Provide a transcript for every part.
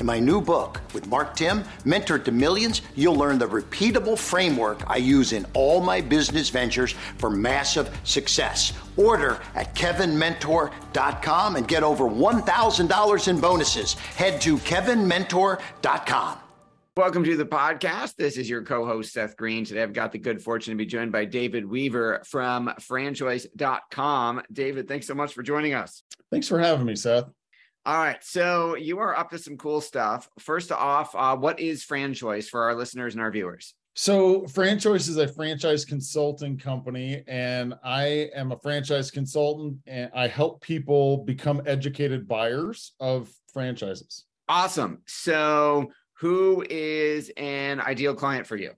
In my new book with Mark Timm, Mentor to Millions, you'll learn the repeatable framework I use in all my business ventures for massive success. Order at kevinmentor.com and get over $1,000 in bonuses. Head to kevinmentor.com. Welcome to the podcast. This is your co host, Seth Greene. Today, I've got the good fortune to be joined by David Weaver from franchoice.com. David, thanks so much for joining us. Thanks for having me, Seth. All right. So you are up to some cool stuff. First off, uh, what is Franchoice for our listeners and our viewers? So, Franchoice is a franchise consulting company, and I am a franchise consultant, and I help people become educated buyers of franchises. Awesome. So, who is an ideal client for you?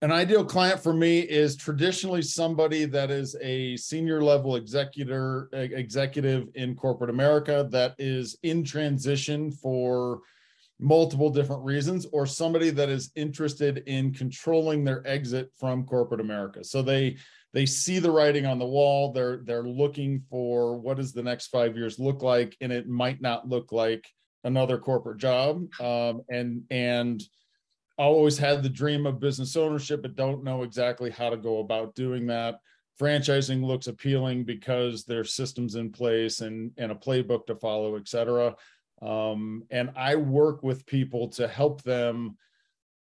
An ideal client for me is traditionally somebody that is a senior level executor executive in corporate america that is in transition for multiple different reasons or somebody that is interested in controlling their exit from corporate america. So they they see the writing on the wall. They're they're looking for what does the next five years look like and it might not look like another corporate job um, and and always had the dream of business ownership, but don't know exactly how to go about doing that. Franchising looks appealing because there's systems in place and, and a playbook to follow, et cetera. Um, and I work with people to help them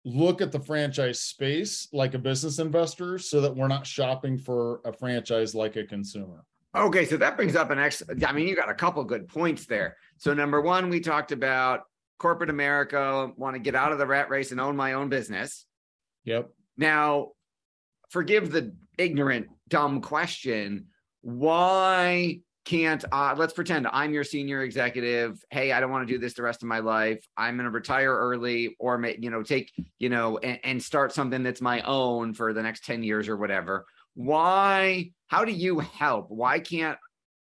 look at the franchise space like a business investor so that we're not shopping for a franchise like a consumer. Okay, so that brings up an ex. I mean, you got a couple good points there. So number one, we talked about corporate America, want to get out of the rat race and own my own business. Yep. Now, forgive the ignorant, dumb question. Why can't uh, let's pretend I'm your senior executive. Hey, I don't want to do this the rest of my life. I'm going to retire early or you know, take, you know, and, and start something that's my own for the next 10 years or whatever. Why, how do you help? Why can't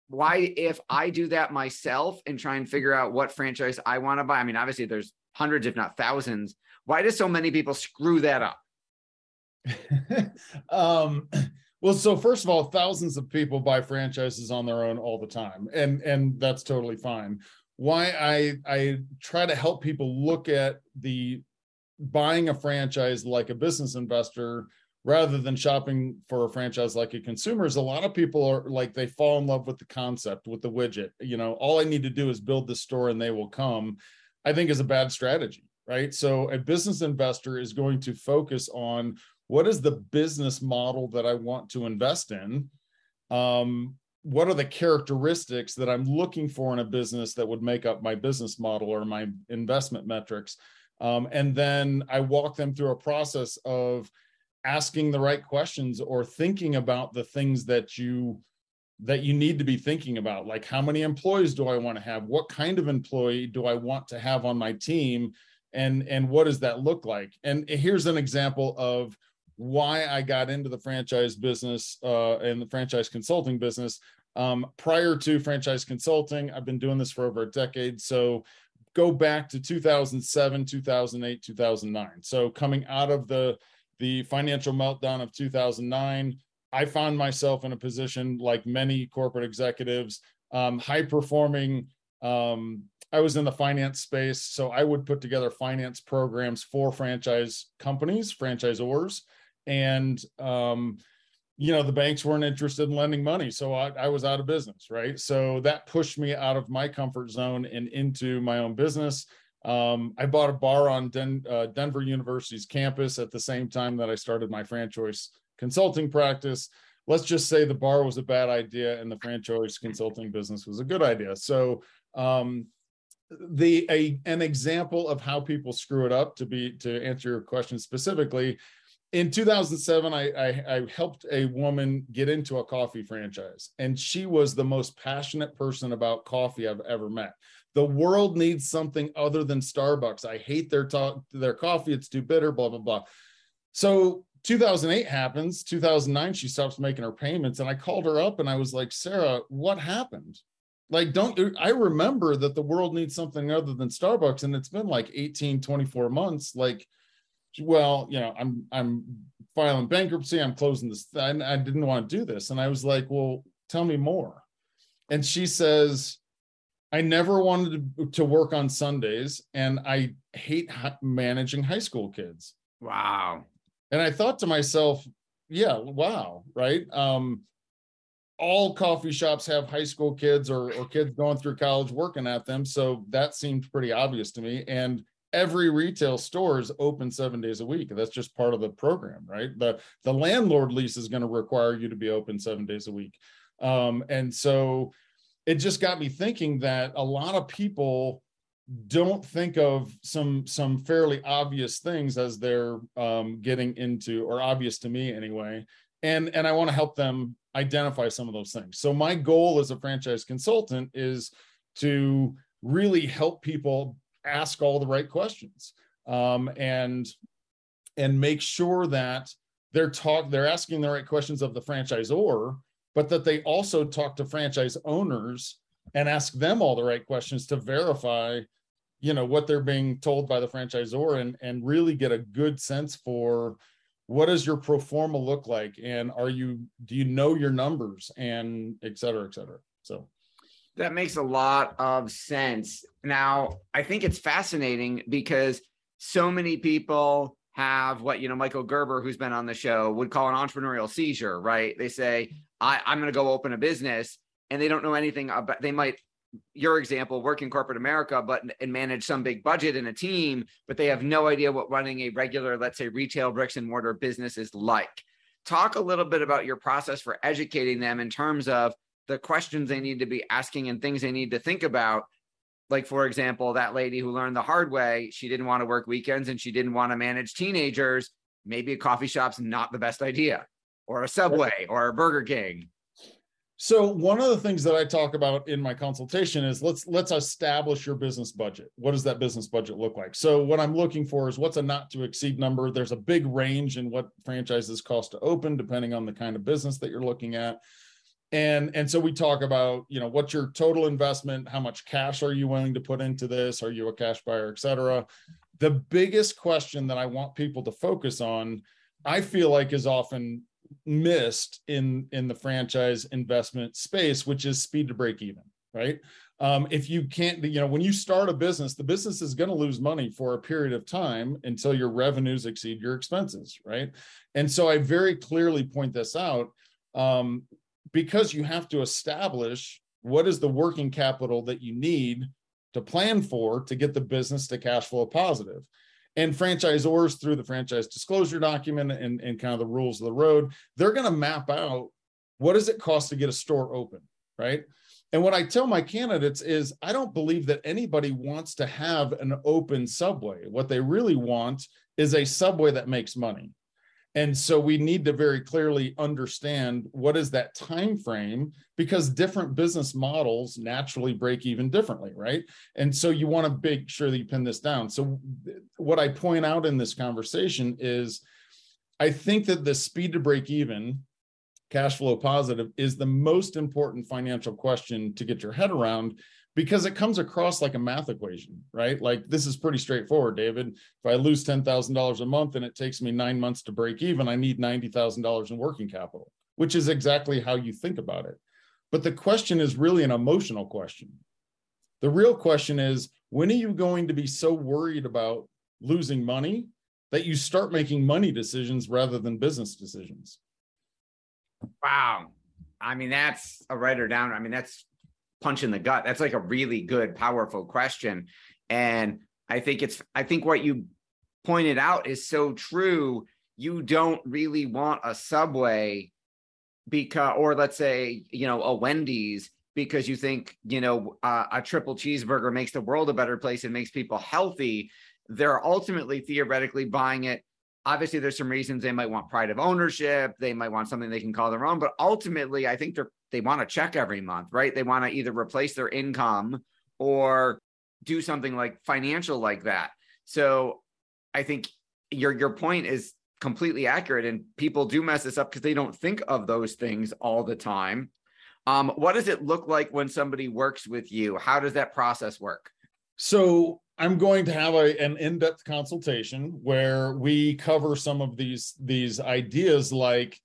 why if I do that myself and try and figure out what franchise I want to buy? I mean, obviously there's hundreds, if not thousands. Why do so many people screw that up? um, well, so first of all, thousands of people buy franchises on their own all the time, and and that's totally fine. Why I I try to help people look at the buying a franchise like a business investor rather than shopping for a franchise like a consumer is a lot of people are like they fall in love with the concept with the widget. You know all i need to do is build the store and they will come i think is a bad strategy right? So a business investor is going to focus on what is the business model that i want to invest in? Um, what are the characteristics that i'm looking for in a business that would make up my business model or my investment metrics? Um, and then i walk them through a process of asking the right questions or thinking about the things that you that you need to be thinking about. Like how many employees do i want to have? What kind of employee do i want to have on my team? And and what does that look like? And here's an example of why i got into the franchise business uh, and the franchise consulting business. Um, prior to franchise consulting i've been doing this for over a decade. So go back to 2007 2008 2009 so coming out of the the financial meltdown of 2009, I found myself in a position like many corporate executives, um, high performing. Um, I was in the finance space, so I would put together finance programs for franchise companies, franchisors, and um, you know the banks weren't interested in lending money, so I, I was out of business, right? So that pushed me out of my comfort zone and into my own business. Um, I bought a bar on Den- uh, Denver University's campus at the same time that I started my franchise consulting practice. Let's just say the bar was a bad idea and the franchise consulting business was a good idea. So, um, the a an example of how people screw it up to be to answer your question specifically in 2007 I, I, I helped a woman get into a coffee franchise and she was the most passionate person about coffee i've ever met the world needs something other than Starbucks. I hate their talk, their coffee. It's too bitter, blah, blah, blah. So 2008 happens. 2009, she stops making her payments. And I called her up and I was like, Sarah, what happened? Like, don't I remember that the world needs something other than Starbucks? And it's been like 18, 24 months. Like, well, you know, I'm I'm filing bankruptcy, I'm closing this. I, I didn't want to do this. And I was like, well, tell me more. And she says, I never wanted to, to work on Sundays, and I hate managing high school kids. Wow. And I thought to myself, yeah, wow, right? Um, all coffee shops have high school kids or, or kids going through college working at them. So that seemed pretty obvious to me. And every retail store is open seven days a week. That's just part of the program, right? The the landlord lease is going to require you to be open seven days a week. Um, and so it just got me thinking that a lot of people don't think of some some fairly obvious things as they're um, getting into or obvious to me anyway. And and i want to help them identify some of those things. So my goal as a franchise consultant is to really help people ask all the right questions um, and and make sure that they're talk they're asking the right questions of the franchisor but that they also talk to franchise owners and ask them all the right questions to verify you know what they're being told by the franchisor and and really get a good sense for what does your pro forma look like? And are you do you know your numbers and et cetera et cetera? So. That makes a lot of sense. Now i think it's fascinating because so many people have what you know michael gerber who's been on the show would call an entrepreneurial seizure right they say I, I'm going to go open a business and they don't know anything about, they might, your example, work in corporate America, but and manage some big budget in a team, but they have no idea what running a regular, let's say, retail bricks and mortar business is like. Talk a little bit about your process for educating them in terms of the questions they need to be asking and things they need to think about. Like, for example, that lady who learned the hard way, she didn't want to work weekends and she didn't want to manage teenagers. Maybe a coffee shop's not the best idea or a Subway or a Burger King? So one of the things that I talk about in my consultation is let's let's establish your business budget. What does that business budget look like? So what I'm looking for is what's a not to exceed number. There's a big range in what franchises cost to open depending on the kind of business that you're looking at. And and so we talk about, you know, what's your total investment, how much cash are you willing to put into this? Are you a cash buyer, et cetera? The biggest question that I want people to focus on, I feel like is often missed in in the franchise investment space which is speed to break even right um, if you can't you know when you start a business the business is going to lose money for a period of time until your revenues exceed your expenses right and so i very clearly point this out um, because you have to establish what is the working capital that you need to plan for to get the business to cash flow positive. And franchisors through the franchise disclosure document and, and kind of the rules of the road they're going to map out what does it cost to get a store open right? And what i tell my candidates is i don't believe that anybody wants to have an open subway. What they really want is a subway that makes money and so we need to very clearly understand what is that time frame because different business models naturally break even differently right? And so you want to make sure that you pin this down. So what i point out in this conversation is i think that the speed to break even cash flow positive is the most important financial question to get your head around because it comes across like a math equation, right? Like this is pretty straightforward, David. If I lose $10,000 a month and it takes me nine months to break even, I need $90,000 in working capital, which is exactly how you think about it. But the question is really an emotional question. The real question is when are you going to be so worried about losing money that you start making money decisions rather than business decisions? Wow. I mean, that's a writer down. I mean, that's punch in the gut. That's like a really good, powerful question. And I think it's, I think what you pointed out is so true. You don't really want a Subway because, or let's say, you know, a Wendy's because you think, you know, uh, a triple cheeseburger makes the world a better place and makes people healthy. They're ultimately theoretically buying it obviously there's some reasons they might want pride of ownership. They might want something they can call their own but ultimately i think they're they want a check every month right? They want to either replace their income or do something like financial like that. So i think your your point is completely accurate and people do mess this up because they don't think of those things all the time. Um, what does it look like when somebody works with you? How does that process work so I'm going to have a, an in-depth consultation where we cover some of these these ideas like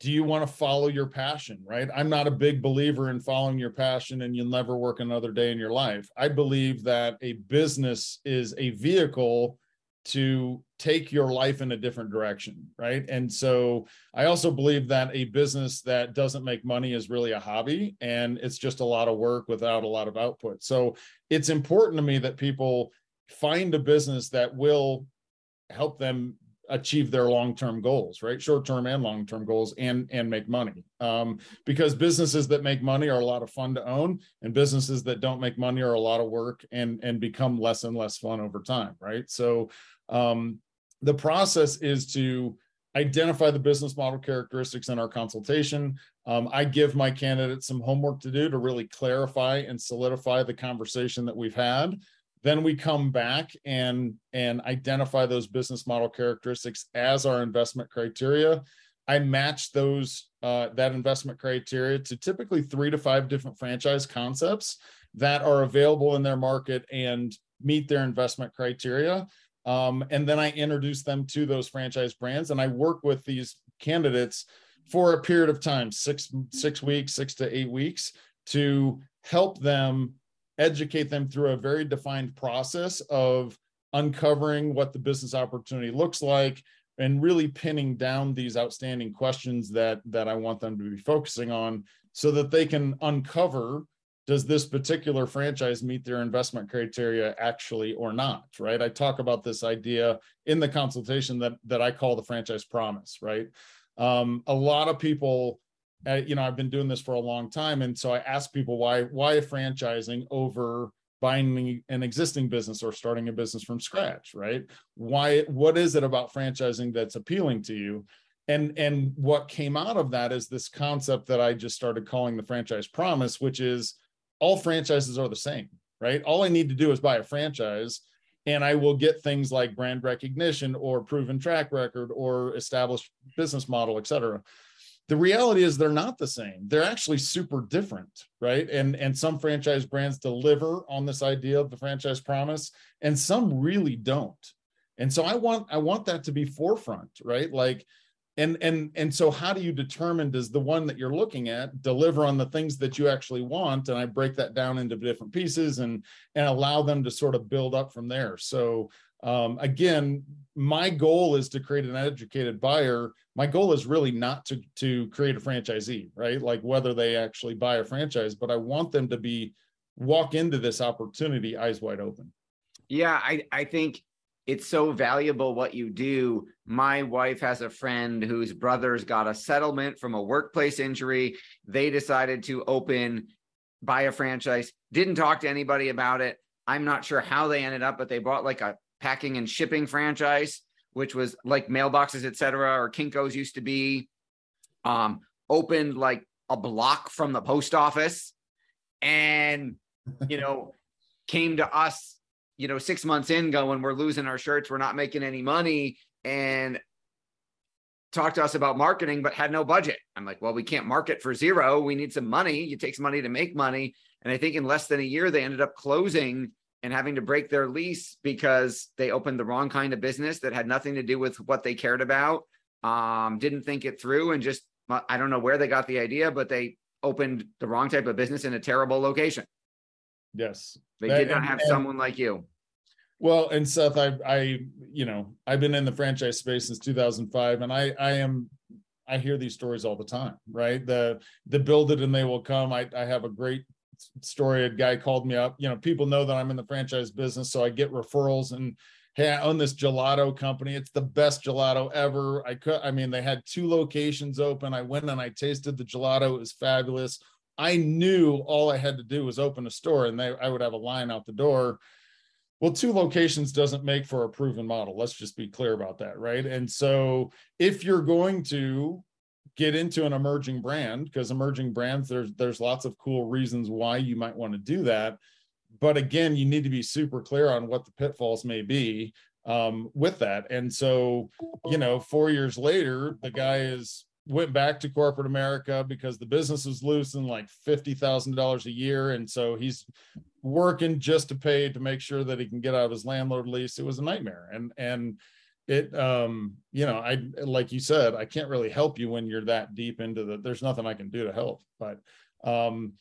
do you want to follow your passion right? I'm not a big believer in following your passion and you'll never work another day in your life. I believe that a business is a vehicle to take your life in a different direction right? And so i also believe that a business that doesn't make money is really a hobby and it's just a lot of work without a lot of output. So it's important to me that people find a business that will help them achieve their long-term goals right? Short-term and long-term goals and and make money. Um, because businesses that make money are a lot of fun to own and businesses that don't make money are a lot of work and and become less and less fun over time right? So um, the process is to identify the business model characteristics in our consultation. Um, I give my candidates some homework to do to really clarify and solidify the conversation that we've had. Then we come back and and identify those business model characteristics as our investment criteria. I match those uh, that investment criteria to typically three to five different franchise concepts that are available in their market and meet their investment criteria. Um, and then I introduce them to those franchise brands, and I work with these candidates for a period of time six six weeks, six to eight weeks to help them educate them through a very defined process of uncovering what the business opportunity looks like and really pinning down these outstanding questions that that I want them to be focusing on so that they can uncover does this particular franchise meet their investment criteria actually or not right? I talk about this idea in the consultation that that i call the franchise promise right? Um, a lot of people uh, you know i've been doing this for a long time and so i ask people why why franchising over buying an existing business or starting a business from scratch right? Why what is it about franchising that's appealing to you? And and what came out of that is this concept that i just started calling the franchise promise which is all franchises are the same, right? All I need to do is buy a franchise and I will get things like brand recognition or proven track record or established business model, et cetera. The reality is they're not the same. They're actually super different, right? And and some franchise brands deliver on this idea of the franchise promise, and some really don't. And so I want I want that to be forefront, right? Like and and and so how do you determine does the one that you're looking at deliver on the things that you actually want? And i break that down into different pieces and and allow them to sort of build up from there. So um, again my goal is to create an educated buyer. My goal is really not to to create a franchisee right? Like whether they actually buy a franchise but i want them to be walk into this opportunity eyes wide open. Yeah i i think it's so valuable what you do. My wife has a friend whose brothers got a settlement from a workplace injury. They decided to open, buy a franchise, didn't talk to anybody about it. I'm not sure how they ended up, but they bought like a packing and shipping franchise, which was like mailboxes, etc., or Kinko's used to be. Um, opened like a block from the post office and, you know, came to us you know, six months in going, we're losing our shirts, we're not making any money. And talk to us about marketing, but had no budget. I'm like, well, we can't market for zero. We need some money. It takes money to make money. And I think in less than a year, they ended up closing and having to break their lease because they opened the wrong kind of business that had nothing to do with what they cared about. Um, didn't think it through and just, I don't know where they got the idea, but they opened the wrong type of business in a terrible location. Yes. They did not have someone like you. Well, and Seth, I, I, you know, I've been in the franchise space since 2005, and I, I am, I hear these stories all the time, right? The, the build it and they will come. I, I have a great story. A guy called me up. You know, people know that I'm in the franchise business, so I get referrals and hey, I own this gelato company. It's the best gelato ever. I could, I mean, they had two locations open. I went and I tasted the gelato. It was fabulous. I knew all I had to do was open a store and they, I would have a line out the door. Well two locations doesn't make for a proven model. Let's just be clear about that right? And so if you're going to get into an emerging brand because emerging brands there's there's lots of cool reasons why you might want to do that. But again you need to be super clear on what the pitfalls may be um, with that. And so you know four years later the guy is went back to corporate America because the business was losing like fifty thousand dollars a year, and so he's working just to pay to make sure that he can get out of his landlord lease. It was a nightmare, and and it um you know I like you said I can't really help you when you're that deep into the. There's nothing I can do to help, but um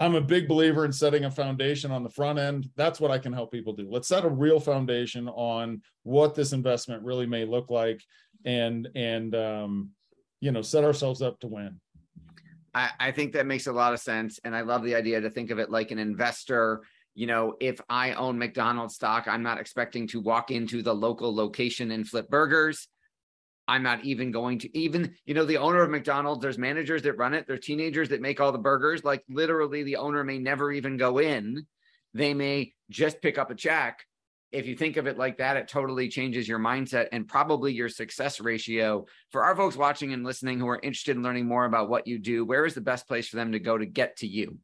I'm a big believer in setting a foundation on the front end. That's what I can help people do. Let's set a real foundation on what this investment really may look like, and and um you know set ourselves up to win. I, I think that makes a lot of sense. And i love the idea to think of it like an investor. You know if i own mcdonald's stock i'm not expecting to walk into the local location and flip burgers. I'm not even going to even you know the owner of mcdonald's there's managers that run it. There's teenagers that make all the burgers. Like literally the owner may never even go in. They may just pick up a check if you think of it like that, it totally changes your mindset and probably your success ratio. For our folks watching and listening who are interested in learning more about what you do, where is the best place for them to go to get to you?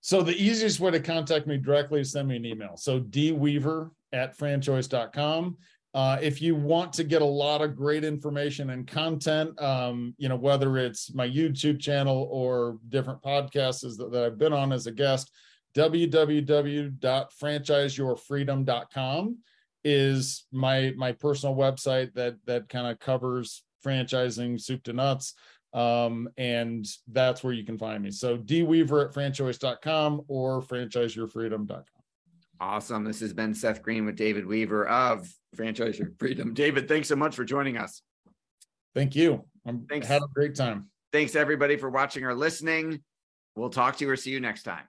So the easiest way to contact me directly is send me an email. So dweaver at franchoice.com. Uh, if you want to get a lot of great information and content, um, you know, whether it's my YouTube channel or different podcasts that I've been on as a guest, www.franchiseyourfreedom.com is my my personal website that that kind of covers franchising soup to nuts. Um, and that's where you can find me. So dweaver at franchoice.com or franchiseyourfreedom.com awesome. This has been seth greene with david weaver of franchise your freedom. David thanks so much for joining us. Thank you. I'm thanks. had a great time. Thanks everybody for watching or listening. We'll talk to you or see you next time